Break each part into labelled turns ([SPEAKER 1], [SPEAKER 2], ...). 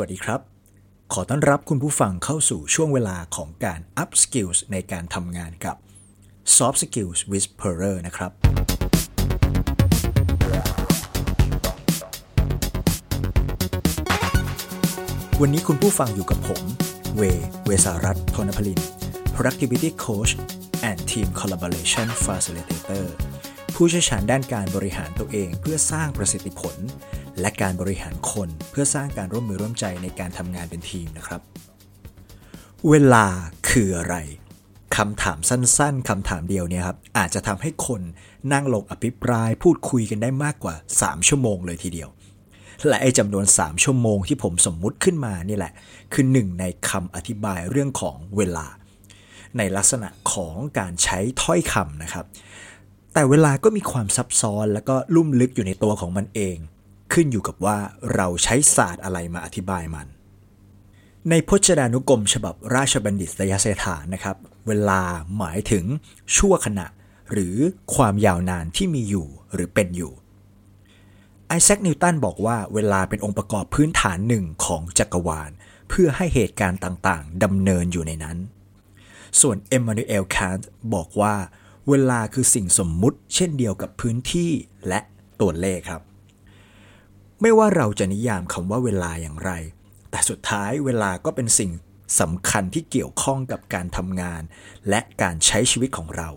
[SPEAKER 1] วัสดีครับ ขอต้อนรับคุณผู้ฟังเข้าสู่ช่วงเวลาของการ up skills ในการทำงานกับ soft skills whisperer นะครับ วันนี้คุณผู้ฟังอยู่กับผม เว เวสารัตน์ธนพลิน productivity coach and team collaboration facilitator ผู้เชี่ยวชาญด้านการบริหารตัวเองเพื่อสร้างประสิทธิผล และการบริหารคนเพื่อสร้างการร่วมมือร่วมใจในการทำงานเป็นทีมนะครับ เวลาคืออะไรคำถามสั้นๆคำถามเดียวเนี่ยครับอาจจะทำให้คนนั่งลงอภิปรายพูดคุยกันได้มากกว่า 3 ชั่วโมงเลยทีเดียว และไอ้จำนวน 3 ชั่วโมงที่ผมสมมุติขึ้นมานี่แหละ คือหนึ่งในคำอธิบายเรื่องของเวลา ในลักษณะของการใช้ถ้อยคำนะครับ แต่เวลาก็มีความซับซ้อนแล้วก็ลุ่มลึกอยู่ในตัวของมันเอง ขึ้นอยู่กับว่าเราใช้ศาสตร์อะไรมาอธิบายมัน ในพจนานุกรมฉบับราชบัณฑิตยสถานนะครับ เวลาหมายถึงชั่วขณะ หรือความยาวนานที่มีอยู่หรือเป็นอยู่ไอแซคนิวตันบอกว่าเวลาเป็นองค์ประกอบพื้นฐานหนึ่งของจักรวาล เพื่อให้เหตุการณ์ต่างๆดำเนินอยู่ในนั้น ส่วนเอ็มมานูเอลคานต์บอกว่า เวลาคือสิ่งสมมุติเช่นเดียวกับพื้นที่และตัวเลขครับ ไม่ว่าเราจะนิยามคำว่าเวลาอย่างไร แต่สุดท้ายเวลาก็เป็นสิ่งสำคัญที่เกี่ยวข้องกับการทำงาน และการใช้ชีวิตของเรา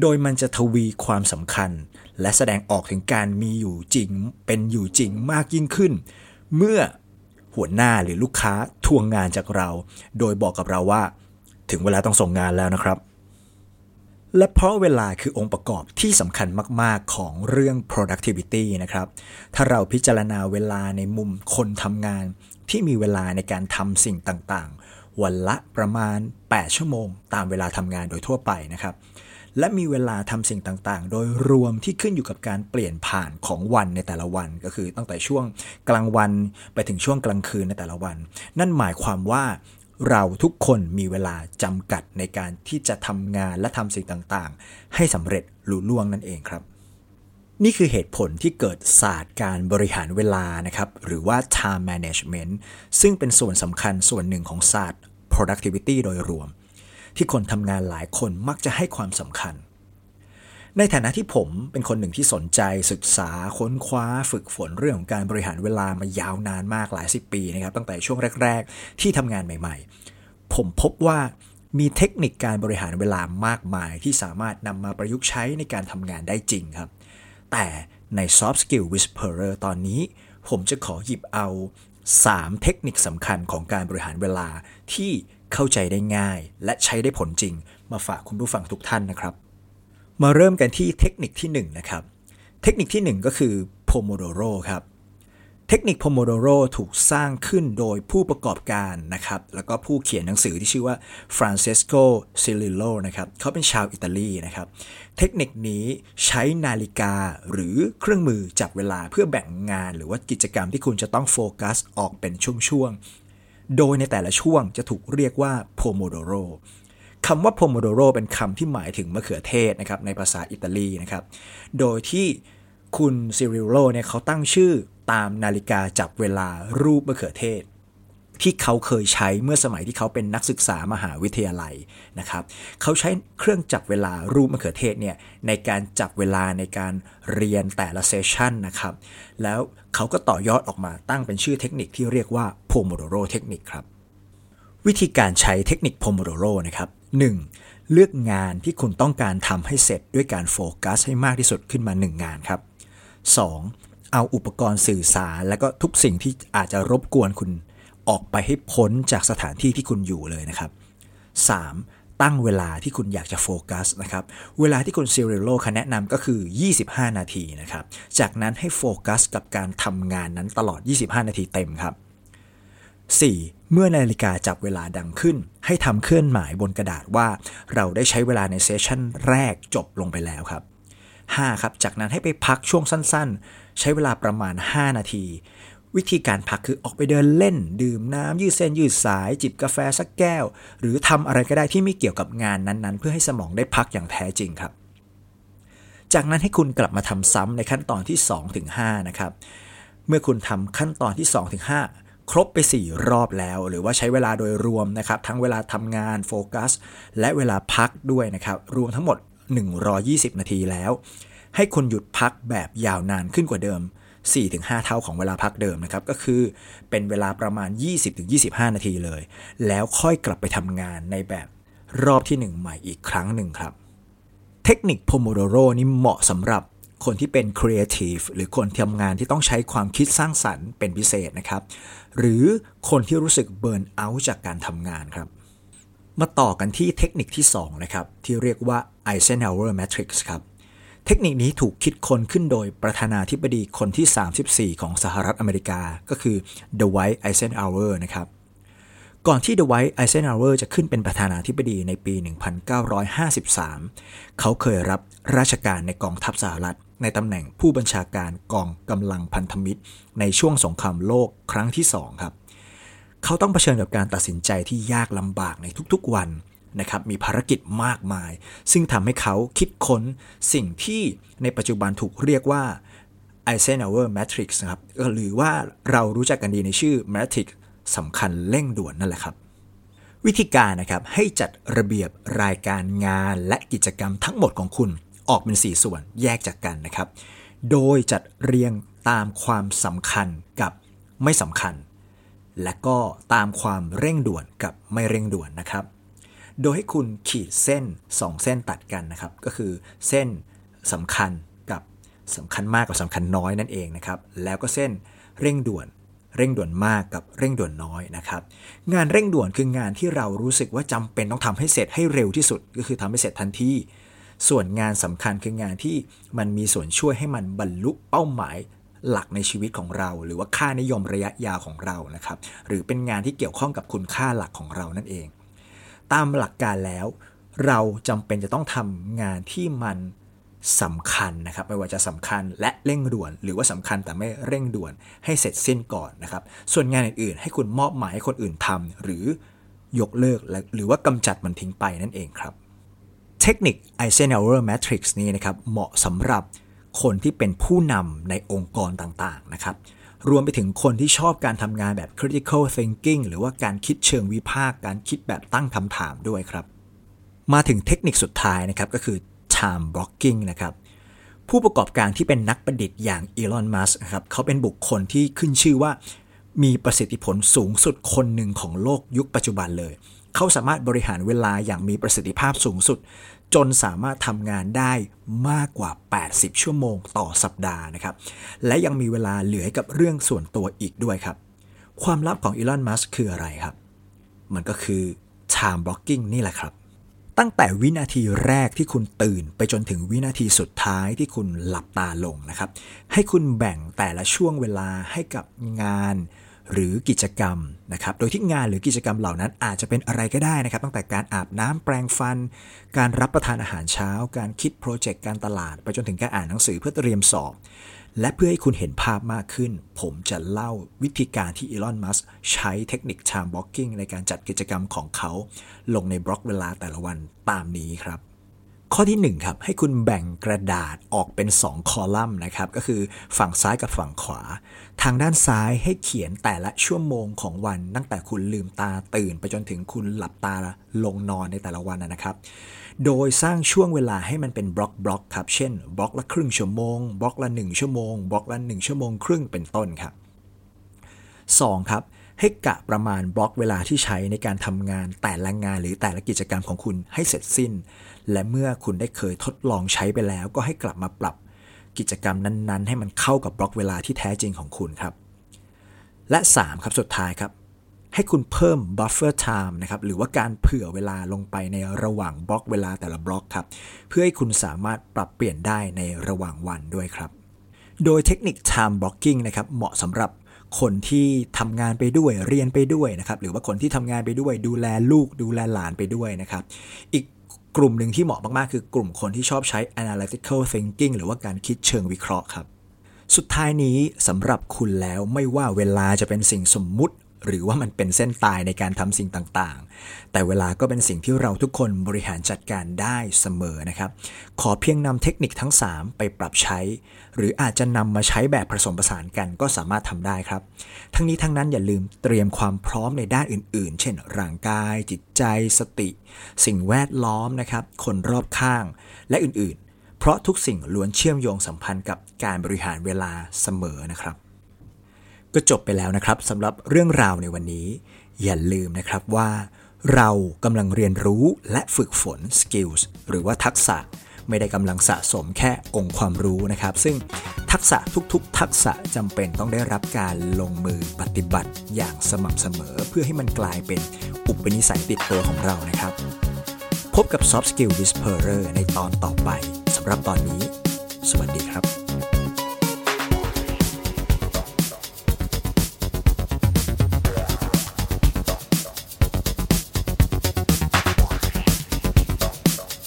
[SPEAKER 1] โดยมันจะทวีความสำคัญ และแสดงออกถึงการมีอยู่จริง เป็นอยู่จริงมากยิ่งขึ้น เมื่อหัวหน้าหรือลูกค้าทวงงานจากเรา โดยบอกกับเราว่า ถึงเวลาต้องส่งงานแล้วนะครับ และเพราะเวลาคือองค์ประกอบที่สำคัญมาก ๆ ของเรื่อง productivity นะครับ ถ้าเราพิจารณาเวลาในมุมคนทำงาน ที่มีเวลาในการทำสิ่งต่างๆ วันละประมาณ 8 ชั่วโมง ตามเวลาทำงานโดยทั่วไปนะครับ และมีเวลาทำสิ่งต่างๆ โดยรวมที่ขึ้นอยู่กับการเปลี่ยนผ่านของวันในแต่ละวัน ก็คือตั้งแต่ช่วงกลางวันไปถึงช่วงกลางคืนในแต่ละวัน นั่นหมายความว่า เราทุกคนมีเวลาจำกัดในการที่จะทำงานและทำสิ่งต่างๆ ให้สำเร็จลุล่วงนั่นเองครับ นี่คือเหตุผลที่เกิดศาสตร์การบริหารเวลานะครับ หรือว่า time management ซึ่งเป็นส่วนสำคัญส่วนหนึ่งของศาสตร์ productivity โดยรวม ที่คนทำงานหลายคนมักจะให้ความสำคัญ ในฐานะที่ผมเป็นคนหนึ่งที่สนใจศึกษาค้นคว้าฝึกฝนเรื่องของการบริหารเวลามายาวนานมากหลายสิบปีนะครับตั้งแต่ช่วงแรก ๆ ที่ทำงานใหม่ ๆ ผมพบว่ามีเทคนิคการบริหารเวลามากมายที่สามารถนำมาประยุกต์ใช้ในการทำงานได้จริงครับ แต่ใน Soft Skill Whisperer ตอนนี้ ผมจะขอหยิบเอา 3 เทคนิคสำคัญของการบริหารเวลาที่เข้าใจได้ง่าย และใช้ได้ผลจริง มาฝากคุณผู้ฟังทุกท่านนะครับ มาเริ่มกันที่เทคนิคที่1นะครับ เทคนิคที่ 1 ก็คือ Pomodoro ครับ เทคนิค Pomodoro ถูกสร้างขึ้นโดยผู้ประกอบการนะครับ แล้วก็ผู้เขียนหนังสือที่ชื่อว่า Francesco Cirillo นะครับ เขาเป็นชาวอิตาลีนะครับ เทคนิคนี้ใช้นาฬิกาหรือเครื่องมือจับเวลาเพื่อแบ่งงาน หรือว่ากิจกรรมที่คุณจะต้องโฟกัสออกเป็นช่วงๆ โดยในแต่ละช่วงจะถูกเรียกว่า Pomodoro คำว่า Pomodoro เป็นคำที่หมายถึงมะเขือเทศนะครับในภาษาอิตาลีนะครับ โดยที่คุณซิริโลเนี่ยเขาตั้งชื่อตามนาฬิกาจับเวลารูปมะเขือเทศ ที่เขาเคยใช้เมื่อสมัยที่เขาเป็นนักศึกษามหาวิทยาลัยนะครับ เขาใช้เครื่องจับเวลารูปมะเขือเทศเนี่ยในการจับเวลาในการเรียนแต่ละเซสชันนะครับ แล้วเขาก็ต่อยอดออกมาตั้งเป็นชื่อเทคนิคที่เรียกว่า Pomodoro เทคนิคครับ วิธีการใช้เทคนิค Pomodoro นะครับ 1. เลือกงานที่คุณต้องการทำให้เสร็จด้วยการโฟกัสให้มากที่สุดขึ้นมา 1 งานครับ 2. เอาอุปกรณ์สื่อสาร และก็ทุกสิ่งที่อาจจะรบกวนคุณออกไปให้พ้นจากสถานที่ที่คุณอยู่เลยนะครับ 3. ตั้งเวลาที่คุณอยากจะโฟกัสนะครับ เวลาที่คุณซิริโลคแนะนำก็คือ 25 นาทีนะครับ จากนั้นให้โฟกัสกับการทำงานนั้นตลอด 25 นาทีเต็มครับ 4. เมื่อนาฬิกาจับเวลาดังขึ้น ให้ทำเคลื่อนหมายบนกระดาษว่า เราได้ใช้เวลาในเซสชันแรกจบลงไปแล้วครับ 5. ครับ จากนั้นให้ไปพักช่วงสั้นๆ ใช้เวลาประมาณ 5 นาที วิธีการพักคือออกไปเดินเล่น ดื่มน้ำยืดเส้นยืดสาย จิบกาแฟสักแก้ว หรือทำอะไรก็ได้ที่ไม่เกี่ยวกับงานนั้นๆ เพื่อให้สมองได้พักอย่างแท้จริงครับ จากนั้นให้คุณกลับมาทำซ้ำในขั้นตอนที่ 2-5 นะครับ เมื่อคุณทำขั้นตอนที่ 2-5 ครบไป 4 รอบแล้ว หรือว่าใช้เวลาโดยรวมนะครับ ทั้งเวลาทำงานโฟกัส และเวลาพักด้วยนะครับ รวมทั้งหมด 120 นาทีแล้ว ให้คุณหยุดพักแบบยาวนานขึ้นกว่าเดิม 4-5 เท่าของเวลาพักเดิมนะครับ ก็คือเป็นเวลาประมาณ 20-25 นาทีเลย แล้วค่อยกลับไปทำงานในแบบรอบที่ 1 ใหม่อีกครั้งหนึ่งครับ เทคนิค Pomodoro นี่เหมาะสำหรับ คนที่เป็นครีเอทีฟหรือคนทำงานที่ต้องใช้ความคิดสร้างสรรค์เป็นพิเศษนะครับ หรือคนที่รู้สึก burnout จากการทำงานครับ มาต่อกันที่เทคนิคที่2นะครับที่เรียกว่า Eisenhower Matrix ครับเทคนิคนี้ถูกคิดค้นขึ้นโดยประธานาธิบดีคนที่ 34 ของสหรัฐอเมริกา ก็คือ Dwight Eisenhower นะครับ ก่อนที่ Dwight Eisenhower จะขึ้นเป็นประธานาธิบดีในปี 1953 เขาเคยรับราชการในกองทัพสหรัฐ ในตำแหน่งผู้บัญชาการกองกำลังพันธมิตร ในช่วงสงครามโลกครั้งที่2ครับเขาต้องเผชิญกับการตัดสินใจที่ยากลำบากในทุกๆวันนะครับมีภารกิจมากมาย ซึ่งทำให้เขาคิดค้นสิ่งที่ในปัจจุบันถูกเรียกว่า Eisenhower Matrix นะครับหรือว่าเรารู้จักกันดีในชื่อ Matrix สำคัญเร่งด่วนนั่นแหละครับ วิธีการนะครับให้จัดระเบียบรายการงานและกิจกรรมทั้งหมดของคุณ ออกเป็น 4 ส่วนแยกจากกันนะครับ โดยจัดเรียงตามความสำคัญกับไม่สำคัญ และก็ตามความเร่งด่วนกับไม่เร่งด่วนนะครับ โดยให้คุณขีดเส้น 2 เส้นตัดกันนะครับ ก็คือเส้นสำคัญกับสำคัญมากกับสำคัญน้อยนั่นเองนะครับ แล้วก็เส้นเร่งด่วนเร่งด่วนมากกับเร่งด่วนน้อยนะครับ งานเร่งด่วนคืองานที่เรารู้สึกว่าจำเป็นต้องทำให้เสร็จให้เร็วที่สุด ก็คือทำให้เสร็จทันที ส่วนงานสำคัญคืองานที่มันมีส่วนช่วยให้มันบรรลุเป้าหมายหลักในชีวิตของเรา หรือว่าค่านิยมระยะยาวของเรานะครับ หรือเป็นงานที่เกี่ยวข้องกับคุณค่าหลักของเรานั่นเอง ตามหลักการแล้ว เราจำเป็นจะต้องทำงานที่มันสำคัญนะครับ ไม่ว่าจะสำคัญและเร่งด่วน หรือว่าสำคัญแต่ไม่เร่งด่วนให้เสร็จสิ้นก่อนนะครับ ส่วนงานอื่นๆ ให้คุณมอบหมายให้คนอื่นทำหรือยกเลิกหรือว่ากำจัดมันทิ้งไปนั่นเองครับ เทคนิค Eisenhower Matrix นี้นะครับเหมาะสำหรับคนที่เป็นผู้นำในองค์กรต่างๆนะครับรวมไปถึงคนที่ชอบการทำงานแบบ critical thinking หรือว่าการคิดเชิงวิพากษ์การคิดแบบตั้งคำถามด้วยครับ มาถึงเทคนิคสุดท้ายนะครับก็คือ time blocking นะครับผู้ประกอบการที่เป็นนักประดิษฐ์อย่างอีลอนมัสครับเขาเป็นบุคคลที่ขึ้นชื่อว่า มีประสิทธิผลสูงสุดคนหนึ่งของโลกยุคปัจจุบันเลย เขาสามารถบริหารเวลาอย่างมีประสิทธิภาพสูงสุด จนสามารถทำงานได้มากกว่า 80 ชั่วโมงต่อสัปดาห์นะครับ และยังมีเวลาเหลือกับเรื่องส่วนตัวอีกด้วยครับ ความลับของอีลอน มัสก์คืออะไรครับ มันก็คือ time blocking นี่แหละครับ ตั้งแต่วินาทีแรกที่คุณตื่นไปจนถึงวินาทีสุดท้ายที่คุณหลับตาลงนะครับ ให้คุณแบ่งแต่ละช่วงเวลาให้กับงาน หรือกิจกรรมนะครับ โดยที่งานหรือกิจกรรมเหล่านั้นอาจจะเป็นอะไรก็ได้นะครับ ตั้งแต่การอาบน้ำแปรงฟัน การรับประทานอาหารเช้า การคิดโปรเจกต์การตลาด ไปจนถึงการอ่านหนังสือเพื่อเตรียมสอบ และเพื่อให้คุณเห็นภาพมากขึ้น ผมจะเล่าวิธีการที่ Elon Musk ใช้เทคนิค time blocking ในการจัดกิจกรรมของเขา ลงในบล็อกเวลาแต่ละวันตามนี้ครับ ข้อที่ 1 ครับ ให้คุณแบ่งกระดาษออกเป็น 2 คอลัมน์นะครับ ก็คือฝั่งซ้ายกับฝั่งขวา ทางด้านซ้ายให้เขียนแต่ละชั่วโมงของวัน ตั้งแต่คุณลืมตาตื่น ไปจนถึงคุณหลับตาลงนอนในแต่ละวันนะครับ โดยสร้างช่วงเวลาให้มันเป็นบล็อกบล็อกครับ เช่นบล็อกละครึ่งชั่วโมงบล็อกละ 1 ชั่วโมงบล็อกละ 1 ชั่วโมงครึ่งเป็นต้นครับ 2. ครับ ให้กะประมาณบล็อกเวลาที่ใช้ในการทำงานแต่ละงานหรือแต่ละกิจกรรมของคุณให้เสร็จสิ้น และเมื่อคุณได้เคยทดลองใช้ไปแล้ว ก็ให้กลับมาปรับกิจกรรมนั้นๆ ให้มันเข้ากับบล็อกเวลาที่แท้จริงของคุณครับ และ3ครับสุดท้ายครับ ให้คุณเพิ่ม buffer time นะครับหรือว่าการเผื่อเวลาลงไปในระหว่างบล็อกเวลาแต่ละบล็อกครับ เพื่อให้คุณสามารถปรับเปลี่ยนได้ในระหว่างวันด้วยครับ โดยเทคนิค time blocking นะครับเหมาะสำหรับ คนที่ทำงานไปด้วยเรียนไปด้วยนะครับหรือว่าคนที่ทำงานไปด้วย ดูแลลูกดูแลหลานไปด้วยนะครับ อีกกลุ่มหนึ่งที่เหมาะมากๆ คือกลุ่มคนที่ชอบใช้ analytical thinking หรือว่าการคิดเชิงวิเคราะห์ครับ สุดท้ายนี้สำหรับคุณแล้วไม่ว่าเวลาจะเป็นสิ่งสมมุติ หรือว่ามันเป็นเส้นตายในการทำสิ่งต่างๆ แต่เวลาก็เป็นสิ่งที่เราทุกคนบริหารจัดการได้เสมอนะครับ ขอเพียงนำเทคนิคทั้ง 3 ไปปรับใช้ หรืออาจจะนำมาใช้แบบผสมผสานกันก็สามารถทำได้ครับ ทั้งนี้ทั้งนั้นอย่าลืมเตรียมความพร้อมในด้านอื่น ๆ เช่น ร่างกาย จิตใจ สติ สิ่งแวดล้อมนะครับ คนรอบข้าง และอื่นๆ เพราะทุกสิ่งล้วนเชื่อมโยงสัมพันธ์กับการบริหารเวลาเสมอนะครับ ก็จบไปแล้วนะครับสำหรับเรื่องราวในวันนี้ อย่าลืมนะครับว่าเรากำลังเรียนรู้และฝึกฝน skills หรือว่าทักษะไม่ได้กำลังสะสมแค่องค์ความรู้นะครับ ซึ่งทักษะทุกๆ ทักษะจำเป็นต้องได้รับการลงมือปฏิบัติอย่างสม่ำเสมอ เพื่อให้มันกลายเป็นอุปนิสัยติดตัวของเรานะครับ พบกับ Soft Skill Whisperer ในตอนต่อไปสำหรับตอนนี้ สวัสดีครับ